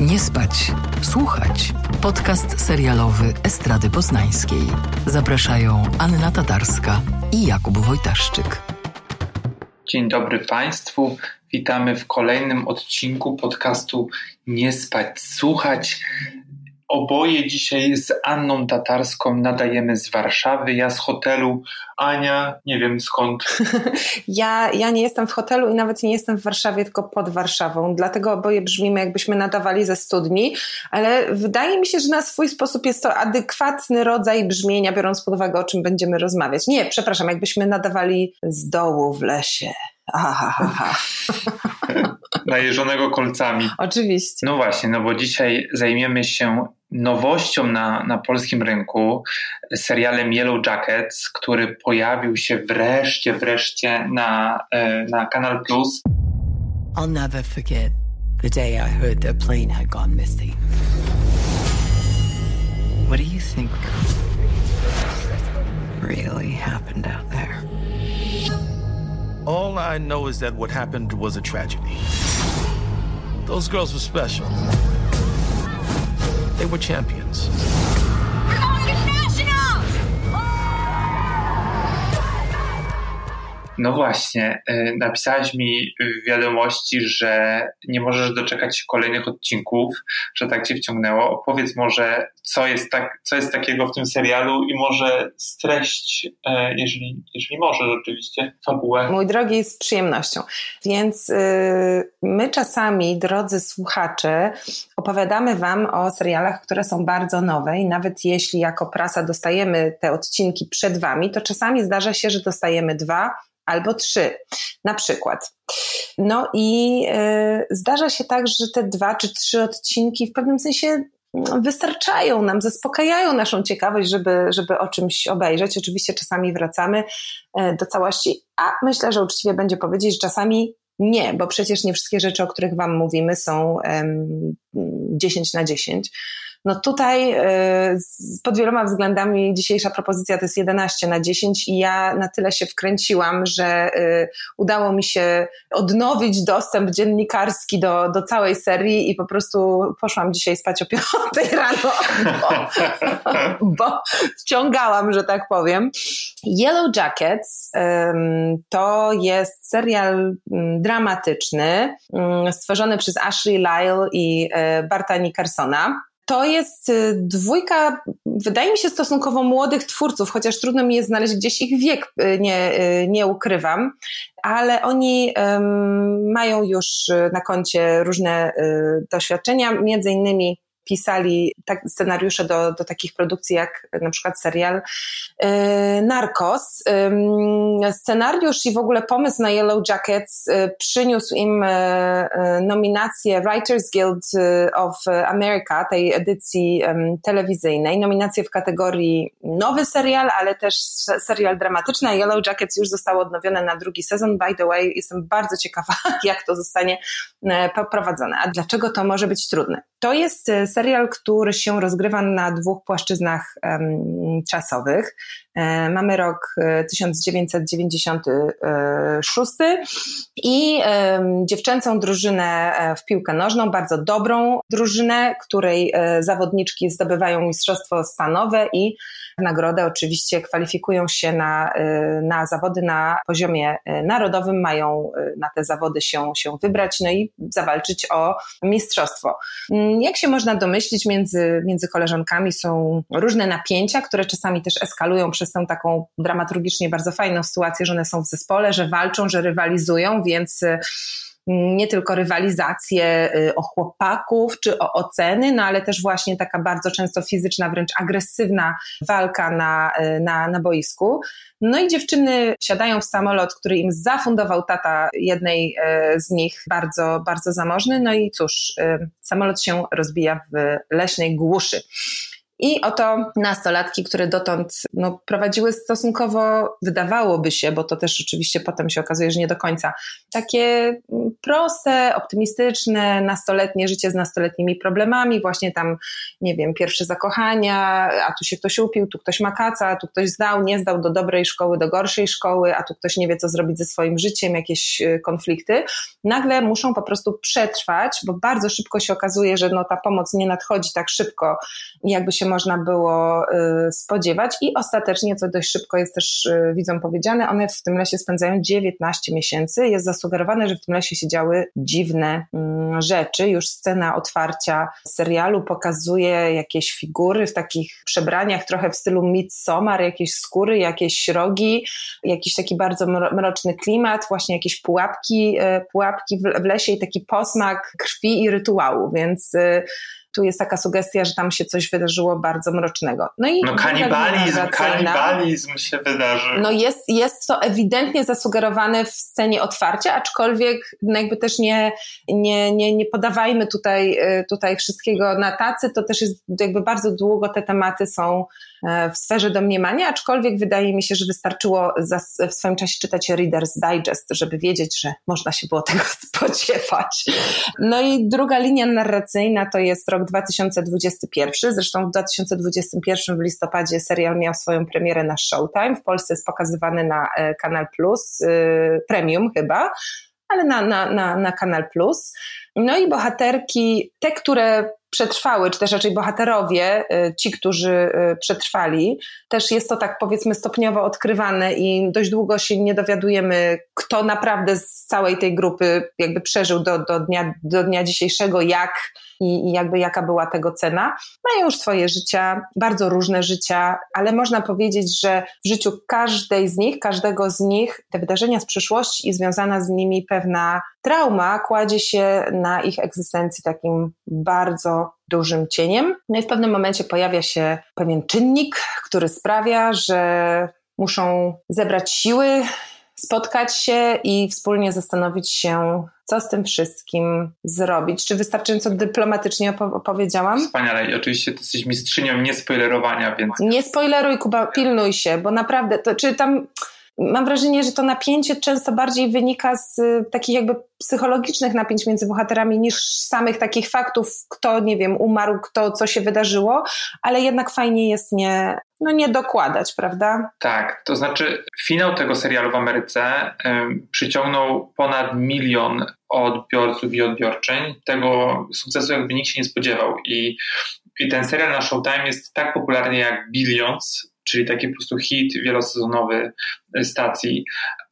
Nie spać, słuchać. Podcast serialowy Estrady Poznańskiej. Zapraszają Anna Tatarska i Jakub Wojtaszczyk. Dzień dobry Państwu. Witamy w kolejnym odcinku podcastu Nie spać, słuchać. Oboje dzisiaj z Anną Tatarską nadajemy z Warszawy, ja z hotelu, Ania nie wiem skąd. Ja, ja nie jestem w hotelu i nawet nie jestem w Warszawie, tylko pod Warszawą, dlatego oboje brzmimy jakbyśmy nadawali ze studni, ale wydaje mi się, że na swój sposób jest to adekwatny rodzaj brzmienia, biorąc pod uwagę o czym będziemy rozmawiać. Nie, przepraszam, jakbyśmy nadawali z dołu w lesie. Aha. Najeżonego kolcami. Oczywiście. No właśnie, no bo dzisiaj zajmiemy się nowością na, na polskim rynku, serialem Yellow Jackets, który pojawił się wreszcie, wreszcie na, e, na Kanal Plus. I'll never forget the day I heard their plane had gone missing. What do you think really happened out there? All I know is that what happened was a tragedy. Those girls were special. They were champions. No właśnie, y, napisałeś mi w wiadomości, że nie możesz doczekać się kolejnych odcinków, że tak cię wciągnęło. Opowiedz może, co jest, tak, co jest takiego w tym serialu i może streść, e, jeżeli, jeżeli możesz oczywiście, fabułę. Mój drogi, z przyjemnością. Więc yy, my czasami, drodzy słuchacze, opowiadamy Wam o serialach, które są bardzo nowe i nawet jeśli jako prasa dostajemy te odcinki przed Wami, to czasami zdarza się, że dostajemy dwa albo trzy, na przykład. No i y, zdarza się tak, że te dwa czy trzy odcinki w pewnym sensie wystarczają nam, zaspokajają naszą ciekawość, żeby, żeby o czymś obejrzeć. Oczywiście czasami wracamy y, do całości, a myślę, że uczciwie będzie powiedzieć, że czasami nie, bo przecież nie wszystkie rzeczy, o których Wam mówimy, są um, 10 na 10. No tutaj y, pod wieloma względami dzisiejsza propozycja to jest 11 na 10 i ja na tyle się wkręciłam, że y, udało mi się odnowić dostęp dziennikarski do, do całej serii i po prostu poszłam dzisiaj spać o 5 rano, bo, bo wciągałam, że tak powiem. Yellow Jackets to jest serial mm, dramatyczny mm, stworzony przez Ashley Lyle i y, Barta Nickersona. To jest y, dwójka, wydaje mi się, stosunkowo młodych twórców, chociaż trudno mi jest znaleźć gdzieś ich wiek, y, nie, y, nie ukrywam, ale oni um, mają już na koncie różne y, doświadczenia, między innymi pisali tak, scenariusze do, do takich produkcji jak na przykład serial yy, Narcos. Yy, scenariusz i w ogóle pomysł na Yellow Jackets yy, przyniósł im nominację Writers Guild of America, tej edycji telewizyjnej, nominację w kategorii nowy serial, ale też serial dramatyczny. Yellow Jackets już zostało odnowione na drugi sezon. By the way, jestem bardzo ciekawa, jak to zostanie poprowadzone. A dlaczego to może być trudne? To jest serial, który się rozgrywa na dwóch płaszczyznach czasowych. E, mamy rok 1996 e, i e, dziewczęcą drużynę e, w piłkę nożną, bardzo dobrą drużynę, której e, zawodniczki zdobywają mistrzostwo stanowe i nagrodę oczywiście kwalifikują się na, e, na zawody na poziomie narodowym, mają na te zawody się, się wybrać, no i zawalczyć o mistrzostwo. Mm, jak się można domyślić, między, między koleżankami są różne napięcia, które czasami też eskalują przez tę taką dramaturgicznie bardzo fajną sytuację, że one są w zespole, że walczą, że rywalizują, więc y, nie tylko rywalizację y, o chłopaków czy o oceny, no ale też właśnie taka bardzo często fizyczna, wręcz agresywna walka na, y, na, na boisku. No i dziewczyny wsiadają w samolot, który im zafundował tata jednej z nich, bardzo, bardzo zamożny. No i cóż, samolot się rozbija w leśnej głuszy. I oto nastolatki, które dotąd no, prowadziły stosunkowo, wydawałoby się, bo to też oczywiście potem się okazuje, że nie do końca, takie mm, proste, optymistyczne, nastoletnie życie z nastoletnimi problemami, właśnie tam, nie wiem, pierwsze zakochania, a tu się ktoś upił, tu ktoś ma kaca, tu ktoś zdał, nie zdał do dobrej szkoły, do gorszej szkoły, a tu ktoś nie wie, co zrobić ze swoim życiem, jakieś y, konflikty. Nagle muszą po prostu przetrwać, bo bardzo szybko się okazuje, że no, ta pomoc nie nadchodzi tak szybko, jakby się można było y, spodziewać i ostatecznie, co dość szybko jest też y, widzom powiedziane, one w tym lesie spędzają 19 miesięcy. Jest zasugerowane, że w tym lesie się działy dziwne mm, rzeczy. Już scena otwarcia serialu pokazuje jakieś figury w takich przebraniach trochę w stylu Midsommar, jakieś skóry, jakieś rogi, jakiś taki bardzo mroczny klimat, właśnie jakieś pułapki, y, pułapki w lesie i taki posmak krwi i rytuału, więc tu jest taka sugestia, że tam się coś wydarzyło bardzo mrocznego. No, i no kanibalizm, kanibalizm się wydarzył. No jest, jest to ewidentnie zasugerowane w scenie otwarcia, aczkolwiek no jakby też nie, nie, nie, nie podawajmy tutaj, y, tutaj wszystkiego na tacy, to też jest jakby bardzo długo te tematy są E, w sferze domniemania, aczkolwiek wydaje mi się, że wystarczyło w swoim czasie czytać Reader's Digest, żeby wiedzieć, że można się było tego spodziewać. No i druga linia narracyjna to jest rok 2021. Zresztą w 2021 w listopadzie serial miał swoją premierę na Showtime. W Polsce jest pokazywany na e, Kanal Plus, e, Premium chyba ale na, na, na, na Kanal Plus. No i bohaterki, te, które przetrwały, czy też raczej bohaterowie, y, ci, którzy y, przetrwali, też jest to tak powiedzmy stopniowo odkrywane i dość długo się nie dowiadujemy, kto naprawdę z całej tej grupy jakby przeżył do, do, dnia, do dnia dzisiejszego, jak i, i jakby jaka była tego cena. Mają już swoje życia, bardzo różne życia, ale można powiedzieć, że w życiu każdej z nich, każdego z nich te wydarzenia z przyszłości i związana z nimi pewna trauma kładzie się na ich egzystencji takim bardzo dużym cieniem. No i w pewnym momencie pojawia się pewien czynnik, który sprawia, że muszą zebrać siły, spotkać się i wspólnie zastanowić się, co z tym wszystkim zrobić. Czy wystarczająco dyplomatycznie opowiedziałam? Wspaniale i oczywiście ty jesteś mistrzynią niespoilerowania, więc... Nie spoileruj, Kuba, pilnuj się, bo naprawdę, to, czy tam mam wrażenie, że to napięcie często bardziej wynika z y, takich jakby psychologicznych napięć między bohaterami niż samych takich faktów, kto, nie wiem, umarł, kto, co się wydarzyło, ale jednak fajnie jest nie, no nie dokładać, prawda? Tak, to znaczy finał tego serialu w Ameryce przyciągnął ponad milion odbiorców i odbiorczyń. Tego sukcesu jakby nikt się nie spodziewał i i ten serial na Showtime jest tak popularny jak Billions, czyli taki po prostu hit wielosezonowy stacji.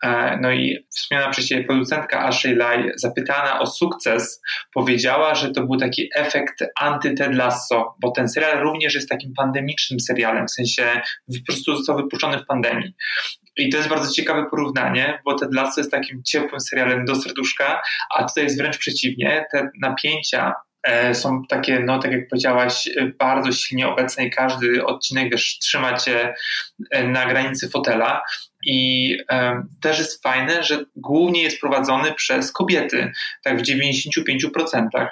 E, no i wspomniana przez Ciebie producentka Ashley Lai, zapytana o sukces, powiedziała, że to był taki efekt anty-Ted Lasso, bo ten serial również jest takim pandemicznym serialem, w sensie po prostu został wypuszczony w pandemii. I to jest bardzo ciekawe porównanie, bo Ted Lasso jest takim ciepłym serialem do serduszka, a tutaj jest wręcz przeciwnie. Te napięcia E, są takie, no tak jak powiedziałaś, e, bardzo silnie obecne i każdy odcinek wiesz, trzyma cię e, na granicy fotela. I e, też jest fajne, że głównie jest prowadzony przez kobiety, tak w 95%.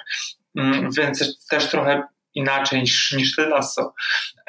Mm, więc też trochę inaczej niż, niż Lasso.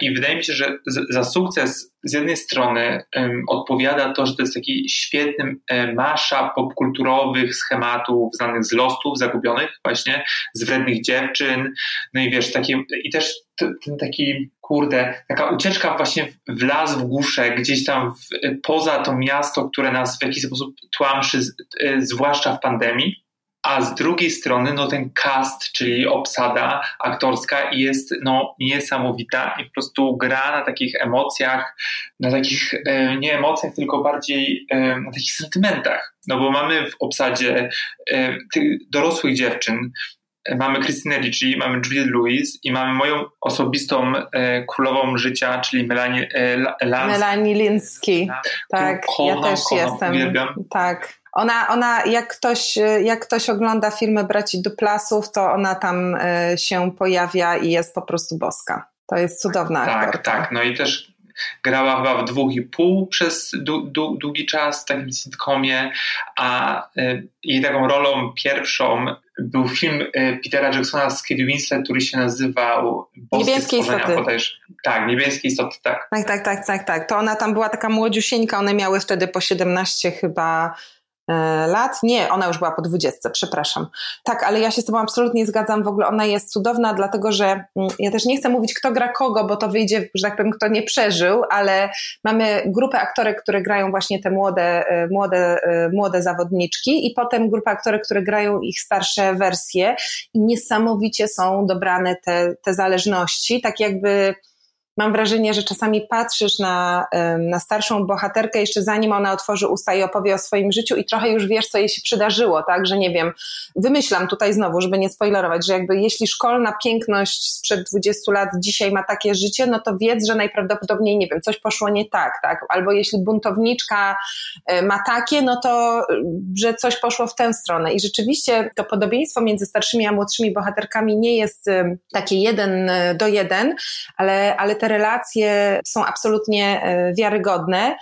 I wydaje mi się, że za sukces z jednej strony um, odpowiada to, że to jest taki świetny um, masza popkulturowych schematów znanych z Lostów, zagubionych właśnie, z wrednych dziewczyn, no i wiesz, taki, i też ten taki, kurde, taka ucieczka właśnie w las, w głusze, gdzieś tam w, poza to miasto, które nas w jakiś sposób tłamszy, z, e, zwłaszcza w pandemii a z drugiej strony no ten cast, czyli obsada aktorska jest no niesamowita i po prostu gra na takich emocjach, na takich e, nie emocjach, tylko bardziej e, na takich sentymentach. No bo mamy w obsadzie e, tych dorosłych dziewczyn, mamy Christine Ricci, mamy Juliette Lewis i mamy moją osobistą e, królową życia, czyli Melanie e, Lans. Melanie Linsky. Tak, ja też jestem. Uwielbiam. Tak. Ona, ona jak, ktoś, jak ktoś ogląda filmy braci Duplasów, to ona tam e, się pojawia i jest po prostu boska. To jest cudowna Tak, aktorka. tak. No i też grała chyba w dwóch i pół przez długi czas w takim sitcomie, a y, jej taką rolą pierwszą był film y, Petera Jacksona z Kate Winslet, który się nazywał Niebieskie istoty. Tak, Niebieskie istoty, tak. Tak, tak, tak, tak, tak. To ona tam była taka młodziusieńka, one miały wtedy po 17 chyba lat. Nie, ona już była po dwudziestce, przepraszam. Tak, ale ja się z Tobą absolutnie zgadzam. W ogóle ona jest cudowna, dlatego że mm, ja też nie chcę mówić, kto gra kogo, bo to wyjdzie, że tak powiem, kto nie przeżył, ale mamy grupę aktorek, które grają właśnie te młode, e, młode, e, młode zawodniczki i potem grupę aktorek, które grają ich starsze wersje i niesamowicie są dobrane te, te zależności, tak jakby mam wrażenie, że czasami patrzysz na, na starszą bohaterkę jeszcze zanim ona otworzy usta i opowie o swoim życiu i trochę już wiesz, co jej się przydarzyło, tak, że nie wiem, wymyślam tutaj znowu, żeby nie spoilerować, że jakby jeśli szkolna piękność sprzed 20 lat dzisiaj ma takie życie, no to wiedz, że najprawdopodobniej, nie wiem, coś poszło nie tak, tak, albo jeśli buntowniczka e, ma takie, no to, że coś poszło w tę stronę. I rzeczywiście to podobieństwo między starszymi a młodszymi bohaterkami nie jest takie jeden e, do jeden, ale, ale te relacje są absolutnie e, wiarygodne.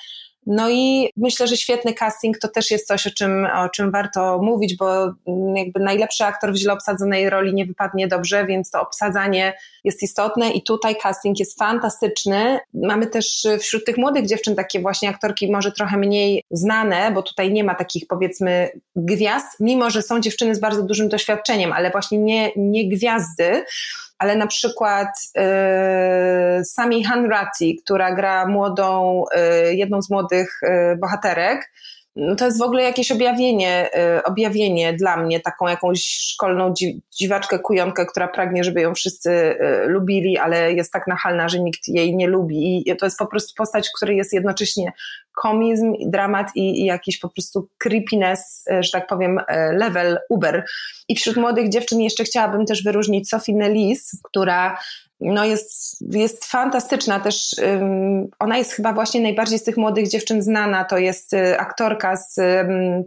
No i myślę, że świetny casting to też jest coś, o czym, o czym warto mówić, bo mm, jakby najlepszy aktor w źle obsadzonej roli nie wypadnie dobrze, więc to obsadzanie jest istotne i tutaj casting jest fantastyczny. Mamy też wśród tych młodych dziewczyn takie właśnie aktorki może trochę mniej znane, bo tutaj nie ma takich powiedzmy gwiazd, mimo że są dziewczyny z bardzo dużym doświadczeniem, ale właśnie nie, nie gwiazdy ale na przykład y, Sami Hanrati, która gra młodą, y, jedną z młodych y, bohaterek, no to jest w ogóle jakieś objawienie, objawienie dla mnie, taką jakąś szkolną dziwaczkę, kujonkę, która pragnie, żeby ją wszyscy lubili, ale jest tak nachalna, że nikt jej nie lubi. I to jest po prostu postać, w której jest jednocześnie komizm, dramat i, i jakiś po prostu creepiness, e, że tak powiem, level Uber. I wśród młodych dziewczyn jeszcze chciałabym też wyróżnić Sophie Nellis, która no jest, jest fantastyczna też. Ona jest chyba właśnie najbardziej z tych młodych dziewczyn znana. To jest y, aktorka z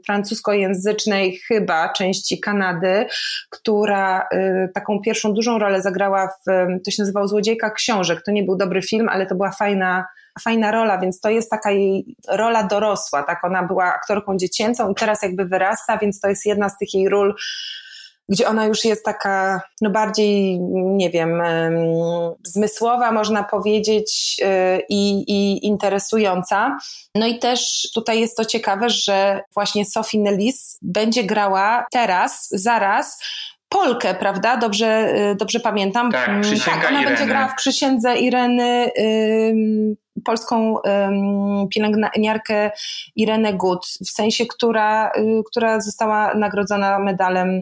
francuskojęzycznej chyba części Kanady, która y, taką pierwszą dużą rolę zagrała w, to się nazywało Złodziejka Książek. To nie był dobry film, ale to była fajna fajna rola, więc to jest taka jej rola dorosła, tak? Ona była aktorką dziecięcą i teraz jakby wyrasta, więc to jest jedna z tych jej ról, gdzie ona już jest taka, no bardziej, nie wiem, zmysłowa, można powiedzieć, y, i, i interesująca. No i też tutaj jest to ciekawe, że właśnie Sophie Nellis będzie grała teraz, zaraz Polkę, prawda? Dobrze, y, dobrze pamiętam. Tak, mm, tak ona Ireny. będzie grała w przysiędze Ireny, polską pielęgniarkę Irenę Gut, w sensie, która, y, która została nagrodzona medalem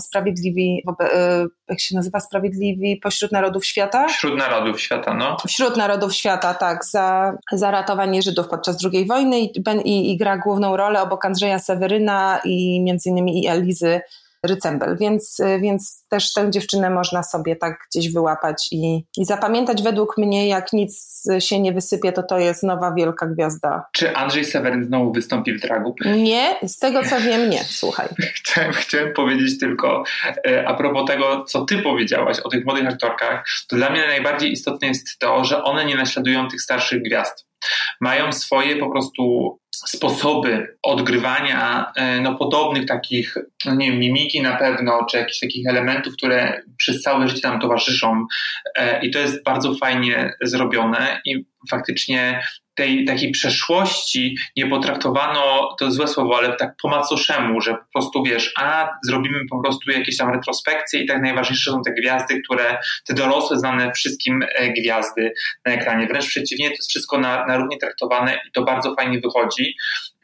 Sprawiedliwi, y, jak się nazywa, Sprawiedliwi pośród narodów świata? Wśród narodów świata, no. Wśród narodów świata, tak, za, za ratowanie Żydów podczas II wojny i, i, i gra główną rolę obok Andrzeja Seweryna i między innymi i Elizy Rycembel, więc, y, więc też tę dziewczynę można sobie tak gdzieś wyłapać i, i zapamiętać według mnie, jak nic się nie wysypie, to to jest nowa wielka gwiazda. Czy Andrzej Seweryn znowu wystąpi w dragu? Nie, z tego co wiem, nie, słuchaj. Chciałem, chciałem powiedzieć tylko e, a propos tego, co ty powiedziałaś o tych młodych aktorkach, to dla mnie najbardziej istotne jest to, że one nie naśladują tych starszych gwiazd mają swoje po prostu sposoby odgrywania e, no, podobnych takich, no nie wiem, mimiki na pewno, czy jakichś takich elementów, które przez całe życie nam towarzyszą. E, I to jest bardzo fajnie zrobione i faktycznie tej takiej przeszłości nie potraktowano, to złe słowo, ale tak po macoszemu, że po prostu wiesz, a zrobimy po prostu jakieś tam retrospekcje i tak najważniejsze są te gwiazdy, które, te dorosłe, znane wszystkim e, gwiazdy na ekranie. Wręcz przeciwnie, to jest wszystko na, na równie traktowane i to bardzo fajnie wychodzi.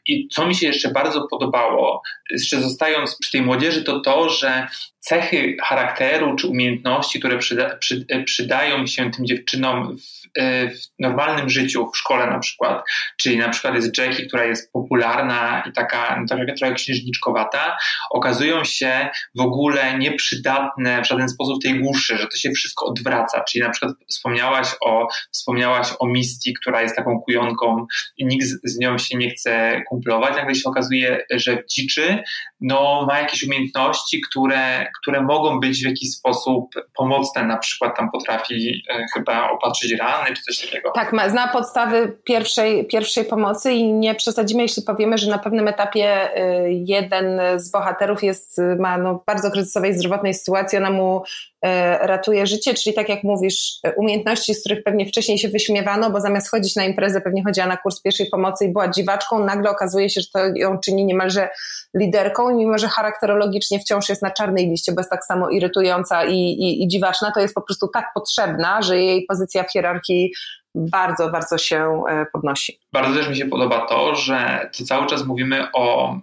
I co mi się jeszcze bardzo podobało, jeszcze zostając przy tej młodzieży, to to, że cechy charakteru czy umiejętności, które przyda, przy, e, przydają się tym dziewczynom w, e, w, normalnym życiu, w szkole na przykład, czyli na przykład jest Jackie, która jest popularna i taka no, trochę, trochę księżniczkowata, okazują się w ogóle nieprzydatne w żaden sposób tej głuszy, że to się wszystko odwraca, czyli na przykład wspomniałaś o, wspomniałaś o Misty, która jest taką kujonką i nikt z, z nią się nie chce kumplować, nagle się okazuje, że dziczy no, ma jakieś umiejętności, które, które mogą być w jakiś sposób pomocne, na przykład tam potrafi e, chyba opatrzyć rany czy coś takiego. Tak, ma, zna podstawy pierwszej, pierwszej pomocy i nie przesadzimy, jeśli powiemy, że na pewnym etapie y, jeden z bohaterów jest, ma no, bardzo kryzysowej zdrowotnej sytuacji, ona mu E, ratuje życie, czyli tak jak mówisz, e, umiejętności, z których pewnie wcześniej się wyśmiewano, bo zamiast chodzić na imprezę, pewnie chodziła na kurs pierwszej pomocy i była dziwaczką, nagle okazuje się, że to ją czyni niemalże liderką, mimo że charakterologicznie wciąż jest na czarnej liście, bo jest tak samo irytująca i, i, i dziwaczna, to jest po prostu tak potrzebna, że jej pozycja w hierarchii bardzo, bardzo się e, podnosi. Bardzo też mi się podoba to, że cały czas mówimy o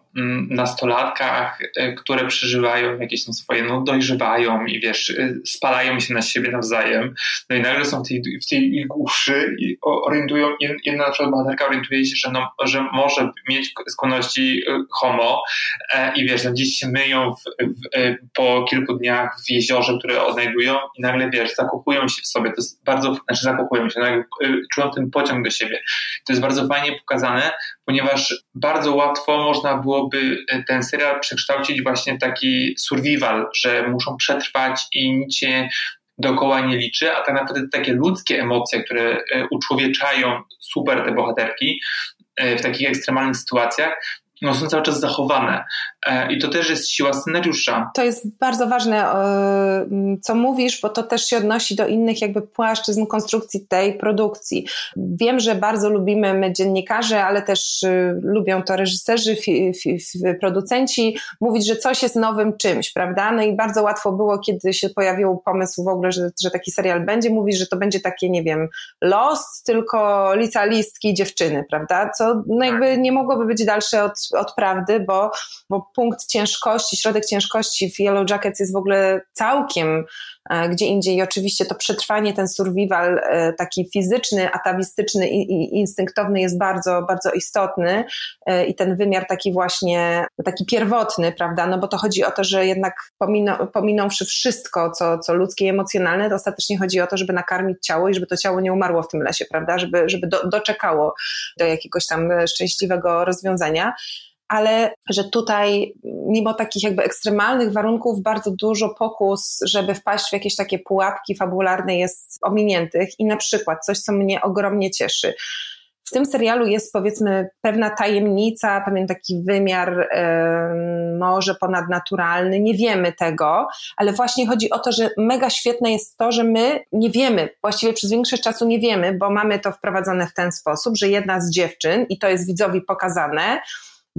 nastolatkach, e, które przeżywają jakieś tam swoje, no dojrzewają i wiesz, e, spalają się na siebie nawzajem. No i nagle są w tej, w tej i orientują, jedna na przykład bohaterka orientuje się, że, no, że może mieć skłonności homo i wiesz, no gdzieś się myją w, w, po kilku dniach w jeziorze, które odnajdują i nagle wiesz, zakochują się w sobie. To jest bardzo, znaczy zakochują się, nagle Y, czują ten pociąg do siebie. To jest bardzo fajnie pokazane, ponieważ bardzo łatwo można byłoby y, ten serial przekształcić właśnie taki survival, że muszą przetrwać i nic się dookoła nie liczy, a tak naprawdę takie ludzkie emocje, które y, uczłowieczają super te bohaterki w takich ekstremalnych sytuacjach, no, są cały czas zachowane. E, I to też jest siła scenariusza. To jest bardzo ważne, e, co mówisz, bo to też się odnosi do innych jakby płaszczyzn konstrukcji tej produkcji. Wiem, że bardzo lubimy my dziennikarze, ale też e, lubią to reżyserzy, producenci, mówić, że coś jest nowym czymś, prawda? No i bardzo łatwo było, kiedy się pojawił pomysł w ogóle, że, że taki serial będzie, mówić, że to będzie takie, nie wiem, Lost, tylko lica listki dziewczyny, prawda? Co no jakby tak. nie mogłoby być dalsze od, od prawdy, bo, bo punkt ciężkości, środek ciężkości w Yellow Jackets jest w ogóle całkiem gdzie indziej. I oczywiście to przetrwanie, ten survival e, taki fizyczny, atawistyczny i, instynktowny jest bardzo, bardzo istotny. E, i ten wymiar taki właśnie, taki pierwotny, prawda, no bo to chodzi o to, że jednak pomino, pominąwszy wszystko, co, co ludzkie i emocjonalne, to ostatecznie chodzi o to, żeby nakarmić ciało i żeby to ciało nie umarło w tym lesie, prawda, żeby, żeby do, doczekało do jakiegoś tam szczęśliwego rozwiązania ale że tutaj mimo takich jakby ekstremalnych warunków bardzo dużo pokus, żeby wpaść w jakieś takie pułapki fabularne jest ominiętych i na przykład coś, co mnie ogromnie cieszy. W tym serialu jest powiedzmy pewna tajemnica, pewien taki wymiar yy, może ponadnaturalny, nie wiemy tego, ale właśnie chodzi o to, że mega świetne jest to, że my nie wiemy, właściwie przez większość czasu nie wiemy, bo mamy to wprowadzone w ten sposób, że jedna z dziewczyn, i to jest widzowi pokazane,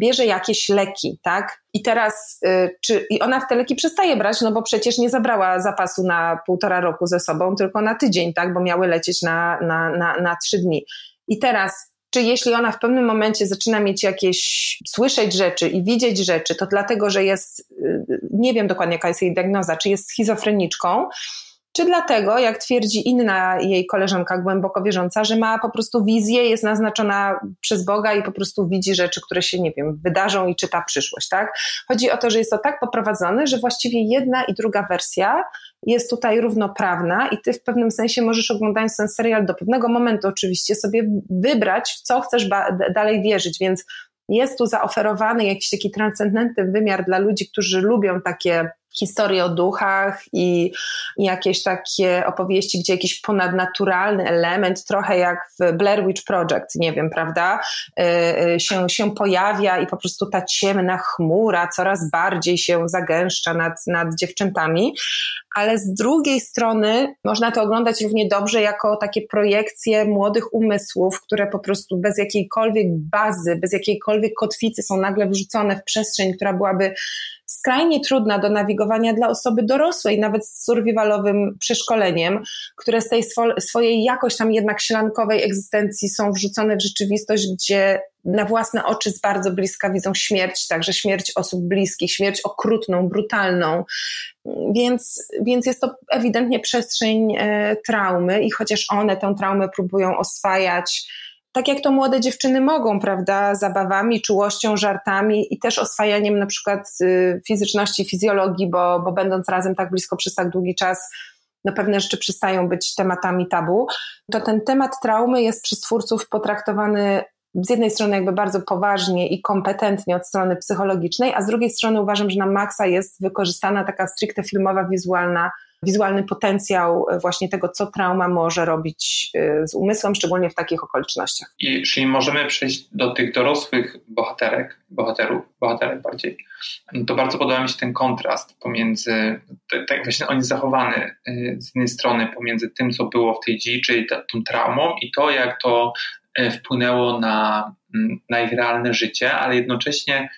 bierze jakieś leki, tak? I teraz, y, czy, i ona w te leki przestaje brać, no bo przecież nie zabrała zapasu na półtora roku ze sobą, tylko na tydzień, tak? Bo miały lecieć na, na, na, na trzy dni. I teraz, czy jeśli ona w pewnym momencie zaczyna mieć jakieś, słyszeć rzeczy i widzieć rzeczy, to dlatego, że jest, y, nie wiem dokładnie jaka jest jej diagnoza, czy jest schizofreniczką, czy dlatego, jak twierdzi inna jej koleżanka głęboko wierząca, że ma po prostu wizję, jest naznaczona przez Boga i po prostu widzi rzeczy, które się, nie wiem, wydarzą i czyta przyszłość, tak? Chodzi o to, że jest to tak poprowadzone, że właściwie jedna i druga wersja jest tutaj równoprawna i ty w pewnym sensie możesz oglądając ten serial do pewnego momentu oczywiście sobie wybrać, w co chcesz dalej wierzyć, więc jest tu zaoferowany jakiś taki transcendentny wymiar dla ludzi, którzy lubią takie historie o duchach i jakieś takie opowieści, gdzie jakiś ponadnaturalny element, trochę jak w Blair Witch Project, nie wiem, prawda, y, y, się, się pojawia i po prostu ta ciemna chmura coraz bardziej się zagęszcza nad, nad dziewczętami, ale z drugiej strony można to oglądać równie dobrze jako takie projekcje młodych umysłów, które po prostu bez jakiejkolwiek bazy, bez jakiejkolwiek kotwicy są nagle wrzucone w przestrzeń, która byłaby skrajnie trudna do nawigowania dla osoby dorosłej, nawet z survivalowym przeszkoleniem, które z tej swojej jakoś tam jednak ślankowej egzystencji są wrzucone w rzeczywistość, gdzie na własne oczy z bardzo bliska widzą śmierć, także śmierć osób bliskich, śmierć okrutną, brutalną. Więc, więc jest to ewidentnie przestrzeń e, traumy i chociaż one tę traumę próbują oswajać, tak jak to młode dziewczyny mogą, prawda, zabawami, czułością, żartami i też oswajaniem na przykład y, fizyczności, fizjologii, bo, bo będąc razem tak blisko przez tak długi czas, no pewne rzeczy przestają być tematami tabu, to ten temat traumy jest przez twórców potraktowany z jednej strony jakby bardzo poważnie i kompetentnie od strony psychologicznej, a z drugiej strony uważam, że na maksa jest wykorzystana taka stricte filmowa, wizualna wizualny potencjał e, właśnie tego, co trauma może robić e, z umysłem, szczególnie w takich okolicznościach. I, czyli możemy przejść do tych dorosłych bohaterek, bohaterów, bohaterek bardziej. No to bardzo podoba mi się ten kontrast pomiędzy, tak właśnie on jest zachowany e, z jednej strony pomiędzy tym, co było w tej dzieje, czyli tą traumą i to, jak to wpłynęło na, na ich realne życie, ale jednocześnie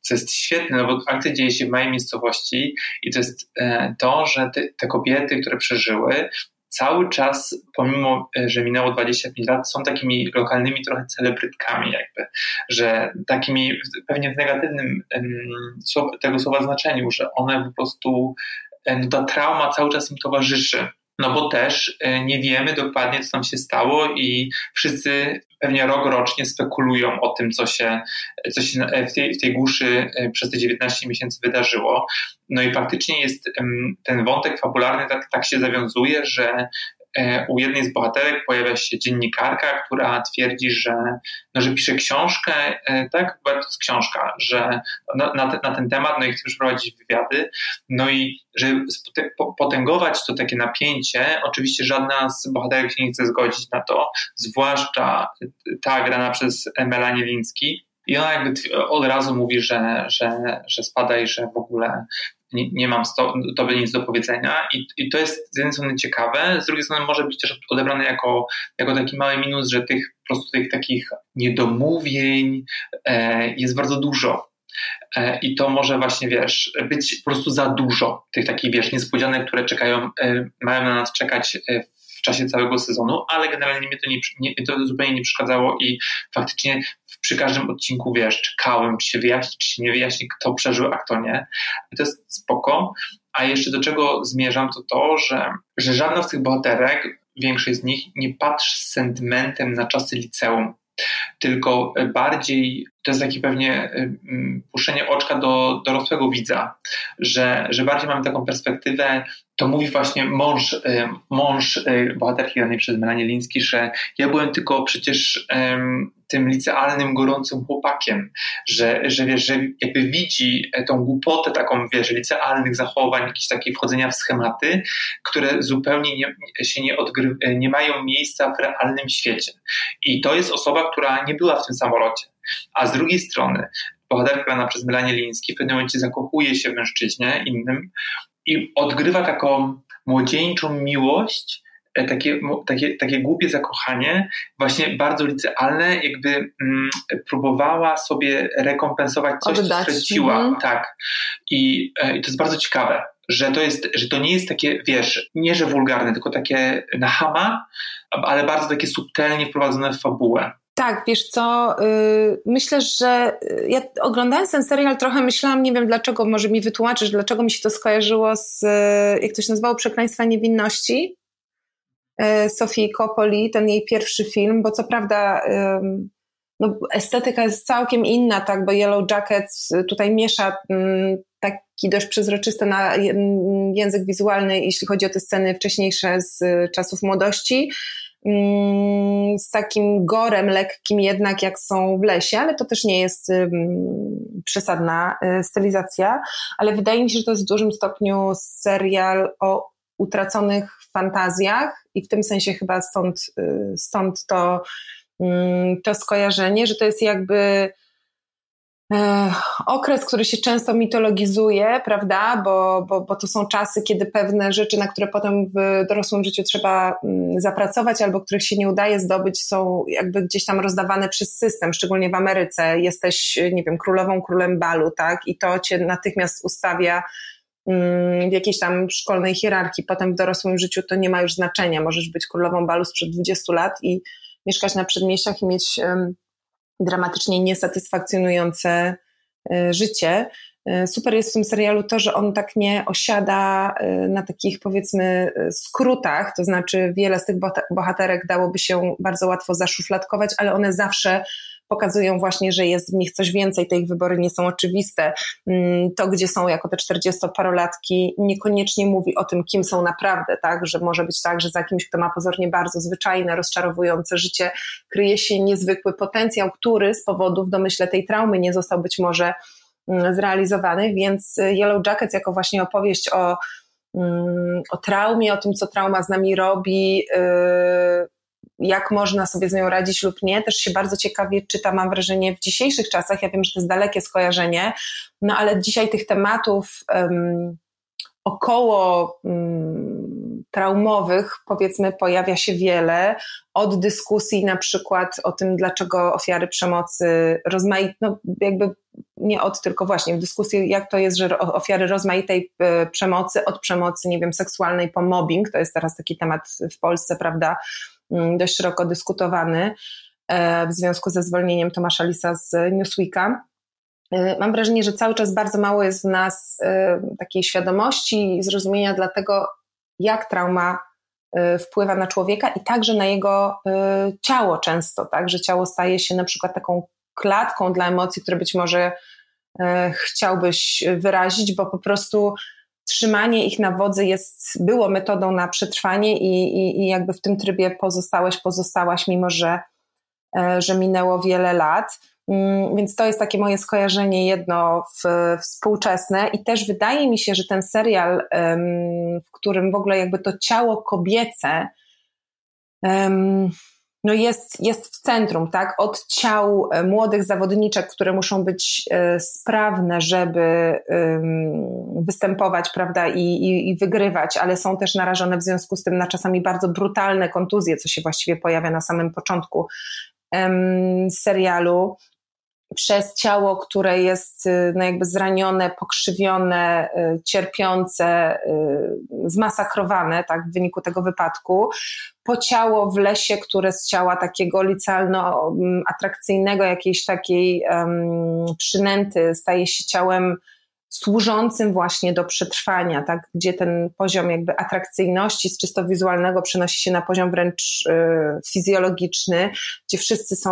co jest świetne, no bo akcja dzieje się w mojej miejscowości i to jest e, to, że te, te kobiety, które przeżyły, cały czas, pomimo, e, że minęło 25 lat, są takimi lokalnymi trochę celebrytkami jakby, że takimi pewnie w negatywnym tego słowa znaczeniu, że one po prostu, e, no ta trauma cały czas im towarzyszy no bo też e, nie wiemy dokładnie, co tam się stało i wszyscy pewnie rok rocznie spekulują o tym, co się, co się w, tej, w tej głuszy e, przez te 19 miesięcy wydarzyło. No i faktycznie jest ten wątek fabularny tak, tak się zawiązuje, że E, u jednej z bohaterek pojawia się dziennikarka, która twierdzi, że, no, że pisze książkę, e, tak, bo to jest książka, że na, na, na ten temat, no i chce przeprowadzić wywiady, no i żeby potęgować to takie napięcie, oczywiście żadna z bohaterek się nie chce zgodzić na to, zwłaszcza ta grana przez Melanie Liński, i ona jakby od razu mówi, że, że, że spada i że w ogóle nie, nie mam sto, tobie nic do powiedzenia I, i to jest z jednej strony ciekawe, z drugiej strony może być też odebrane jako, jako taki mały minus, że tych po prostu tych takich niedomówień e, jest bardzo dużo. E, I to może właśnie, wiesz, być po prostu za dużo tych takich, wiesz, niespodzianek, które czekają, e, mają na nas czekać e, w czasie całego sezonu, ale generalnie mnie to, nie, nie, to zupełnie nie przeszkadzało i faktycznie przy każdym odcinku, wiesz, czekałem, czy się wyjaśni, czy się nie wyjaśni, kto przeżył, a kto nie. I to jest spoko. A jeszcze do czego zmierzam, to to, że, że żadna z tych bohaterek, większość z nich, nie patrzy z sentymentem na czasy liceum tylko bardziej to jest takie pewnie puszczenie oczka do dorosłego widza, że, że bardziej mamy taką perspektywę, to mówi właśnie mąż, y, mąż y, bohaterki danej przez Melanie Liński, że ja byłem tylko przecież tym licealnym, gorącym chłopakiem, że, że wiesz, że jakby widzi tą głupotę taką, wiesz, licealnych zachowań, jakieś takie wchodzenia w schematy, które zupełnie nie, się nie, odgry, nie mają miejsca w realnym świecie. I to jest osoba, która nie była w tym samolocie. A z drugiej strony, bohaterka grana przez Melanie Liński w pewnym momencie zakochuje się w mężczyźnie innym i odgrywa taką młodzieńczą miłość, e, takie, takie, takie głupie zakochanie, właśnie bardzo licealne, jakby mm, próbowała sobie rekompensować coś, Oddać. co straciła. Mm. Tak. I, e, I to jest bardzo ciekawe, że to, jest, że to nie jest takie, wiesz, nie że wulgarne, tylko takie na hama, ale bardzo takie subtelnie wprowadzone w fabułę. Tak, wiesz co, yy, myślę, że y, ja oglądając ten serial trochę myślałam, nie wiem dlaczego, może mi wytłumaczysz, dlaczego mi się to skojarzyło z, y, jak to się nazywało, Przekleństwa Niewinności? Sofii Coppoli, ten jej pierwszy film, bo co prawda no, estetyka jest całkiem inna, tak, bo Yellow Jackets tutaj miesza mm, taki dość przezroczysty na język wizualny, jeśli chodzi o te sceny wcześniejsze z czasów młodości, Mm, z takim gorem lekkim jednak jak są w lesie, ale to też nie jest przesadna y, stylizacja, ale wydaje mi się, że to jest w dużym stopniu serial o utraconych fantazjach i w tym sensie chyba stąd, y, stąd to, to skojarzenie, że to jest jakby okres, który się często mitologizuje, prawda, bo, bo, bo to są czasy, kiedy pewne rzeczy, na które potem w dorosłym życiu trzeba mm, zapracować albo których się nie udaje zdobyć, są jakby gdzieś tam rozdawane przez system, szczególnie w Ameryce. Jesteś, nie wiem, królową, królem balu, tak, i to cię natychmiast ustawia mm, w jakiejś tam szkolnej hierarchii. Potem w dorosłym życiu to nie ma już znaczenia. Możesz być królową balu sprzed 20 lat i mieszkać na przedmieściach i mieć dramatycznie niesatysfakcjonujące e, życie. E, super jest w tym serialu to, że on tak nie osiada e, na takich powiedzmy skrótach, to znaczy wiele z tych bohaterek dałoby się bardzo łatwo zaszufladkować, ale one zawsze pokazują właśnie, że jest w nich coś więcej, te ich wybory nie są oczywiste. Mm, to, gdzie są jako te 40-parolatki, niekoniecznie mówi o tym, kim są naprawdę, tak? Że może być tak, że za kimś, kto ma pozornie bardzo zwyczajne, rozczarowujące życie, kryje się niezwykły potencjał, który z powodów, domyślę, tej traumy nie został być może mm, zrealizowany, więc Yellow Jackets jako właśnie opowieść o Mm, o traumie, o tym, co trauma z nami robi, y, jak można sobie z nią radzić lub nie. Też się bardzo ciekawie czyta, mam wrażenie, w dzisiejszych czasach. Ja wiem, że to jest dalekie skojarzenie, no ale dzisiaj tych tematów um, około um, traumowych, powiedzmy, pojawia się wiele. Od dyskusji na przykład o tym, dlaczego ofiary przemocy rozmaite, no jakby nie od, tylko właśnie w dyskusji, jak to jest, że ofiary rozmaitej e, przemocy, od przemocy, nie wiem, seksualnej po mobbing, to jest teraz taki temat w Polsce, prawda, dość szeroko dyskutowany e, w związku ze zwolnieniem Tomasza Lisa z Newsweeka. E, mam wrażenie, że cały czas bardzo mało jest w nas takiej świadomości i zrozumienia dla tego, jak trauma wpływa na człowieka i także na jego ciało często, tak, że ciało staje się na przykład taką klatką dla emocji, które być może e, chciałbyś wyrazić, bo po prostu trzymanie ich na wodzy jest, było metodą na przetrwanie i, i, i jakby w tym trybie pozostałeś, pozostałaś, mimo że, e, że minęło wiele lat. Mm, więc to jest takie moje skojarzenie jedno w, współczesne i też wydaje mi się, że ten serial, w którym w ogóle jakby to ciało kobiece no jest, jest w centrum, tak? Od ciał e, młodych zawodniczek, które muszą być e, sprawne, żeby występować, prawda, i, i, i wygrywać, ale są też narażone w związku z tym na czasami bardzo brutalne kontuzje, co się właściwie pojawia na samym początku serialu przez ciało, które jest y, no jakby zranione, pokrzywione, y, cierpiące, y, zmasakrowane tak, w wyniku tego wypadku, po ciało w lesie, które z ciała takiego licealno mm, jakiejś takiej um, przynęty staje się ciałem służącym właśnie do przetrwania, tak, gdzie ten poziom jakby atrakcyjności z czysto wizualnego przenosi się na poziom wręcz y, fizjologiczny, gdzie wszyscy są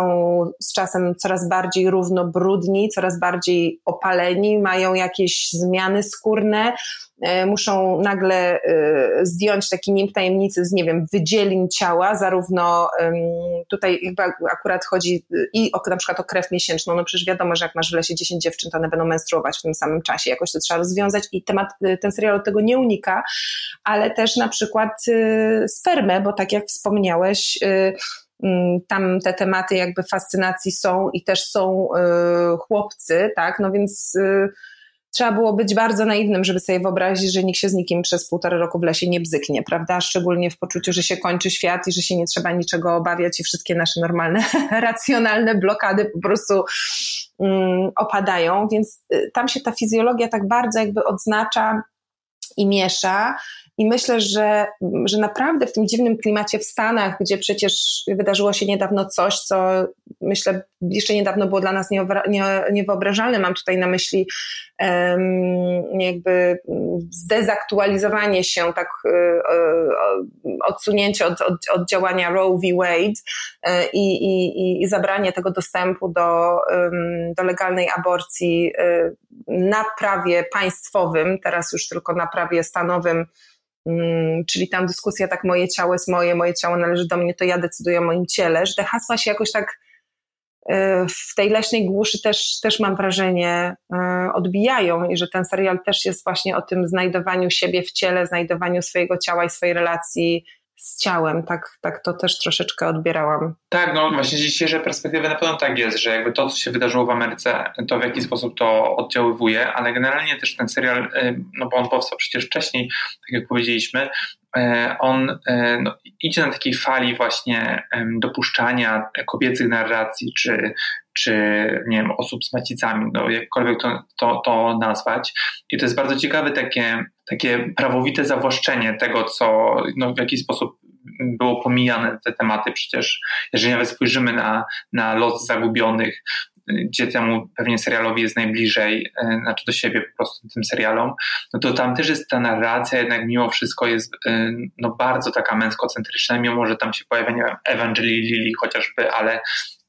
z czasem coraz bardziej równo brudni, coraz bardziej opaleni, mają jakieś zmiany skórne, muszą nagle e, zdjąć taki nim tajemnicy z, nie wiem, wydzielin ciała, zarówno tutaj akurat chodzi i o, na przykład o krew miesięczną, no przecież wiadomo, że jak masz w lesie 10 dziewczyn, to one będą menstruować w tym samym czasie, jakoś to trzeba rozwiązać i temat, e, ten serial od tego nie unika, ale też na przykład spermę, bo tak jak wspomniałeś, tam te tematy jakby fascynacji są i też są chłopcy, tak, no więc trzeba było być bardzo naiwnym, żeby sobie wyobrazić, że nikt się z nikim przez półtora roku w lesie nie bzyknie, prawda? Szczególnie w poczuciu, że się kończy świat i że się nie trzeba niczego obawiać i wszystkie nasze normalne, racjonalne blokady po prostu um, opadają. Więc y, tam się ta fizjologia tak bardzo jakby odznacza i miesza. I myślę, że, że naprawdę w tym dziwnym klimacie w Stanach, gdzie przecież wydarzyło się niedawno coś, co myślę jeszcze niedawno było dla nas niewyobrażalne, mam tutaj na myśli jakby zdezaktualizowanie się, tak um, odsunięcie od, od, od, działania Roe v. Wade e, i, i, i zabranie tego dostępu do, do legalnej aborcji na prawie państwowym, teraz już tylko na prawie stanowym, czyli tam dyskusja tak moje ciało jest moje, moje ciało należy do mnie, to ja decyduję o moim ciele, że te hasła się jakoś tak e, w tej leśnej głuszy też, też mam wrażenie e, odbijają i że ten serial też jest właśnie o tym znajdowaniu siebie w ciele, znajdowaniu swojego ciała i swojej relacji z ciałem, tak, tak to też troszeczkę odbierałam. Tak, no właśnie z dzisiejszej perspektywy na pewno tak jest, że jakby to, co się wydarzyło w Ameryce, to w jaki sposób to oddziaływuje, ale generalnie też ten serial, y, no bo on powstał przecież wcześniej, tak jak powiedzieliśmy, y, on y, no, idzie na takiej fali właśnie dopuszczania kobiecych narracji, czy, czy nie wiem, osób z macicami, no jakkolwiek to, to, to nazwać. I to jest bardzo ciekawe takie, takie prawowite zawłaszczenie tego, co, no, w jaki sposób było pomijane te tematy. Przecież jeżeli nawet spojrzymy na, na los zagubionych, gdzie temu pewnie serialowi jest najbliżej, e, znaczy do siebie po prostu tym serialom, no to tam też jest ta narracja jednak mimo wszystko jest e, no bardzo taka męskocentryczna, mimo że tam się pojawia, nie wiem, Evangeline Lilly chociażby, ale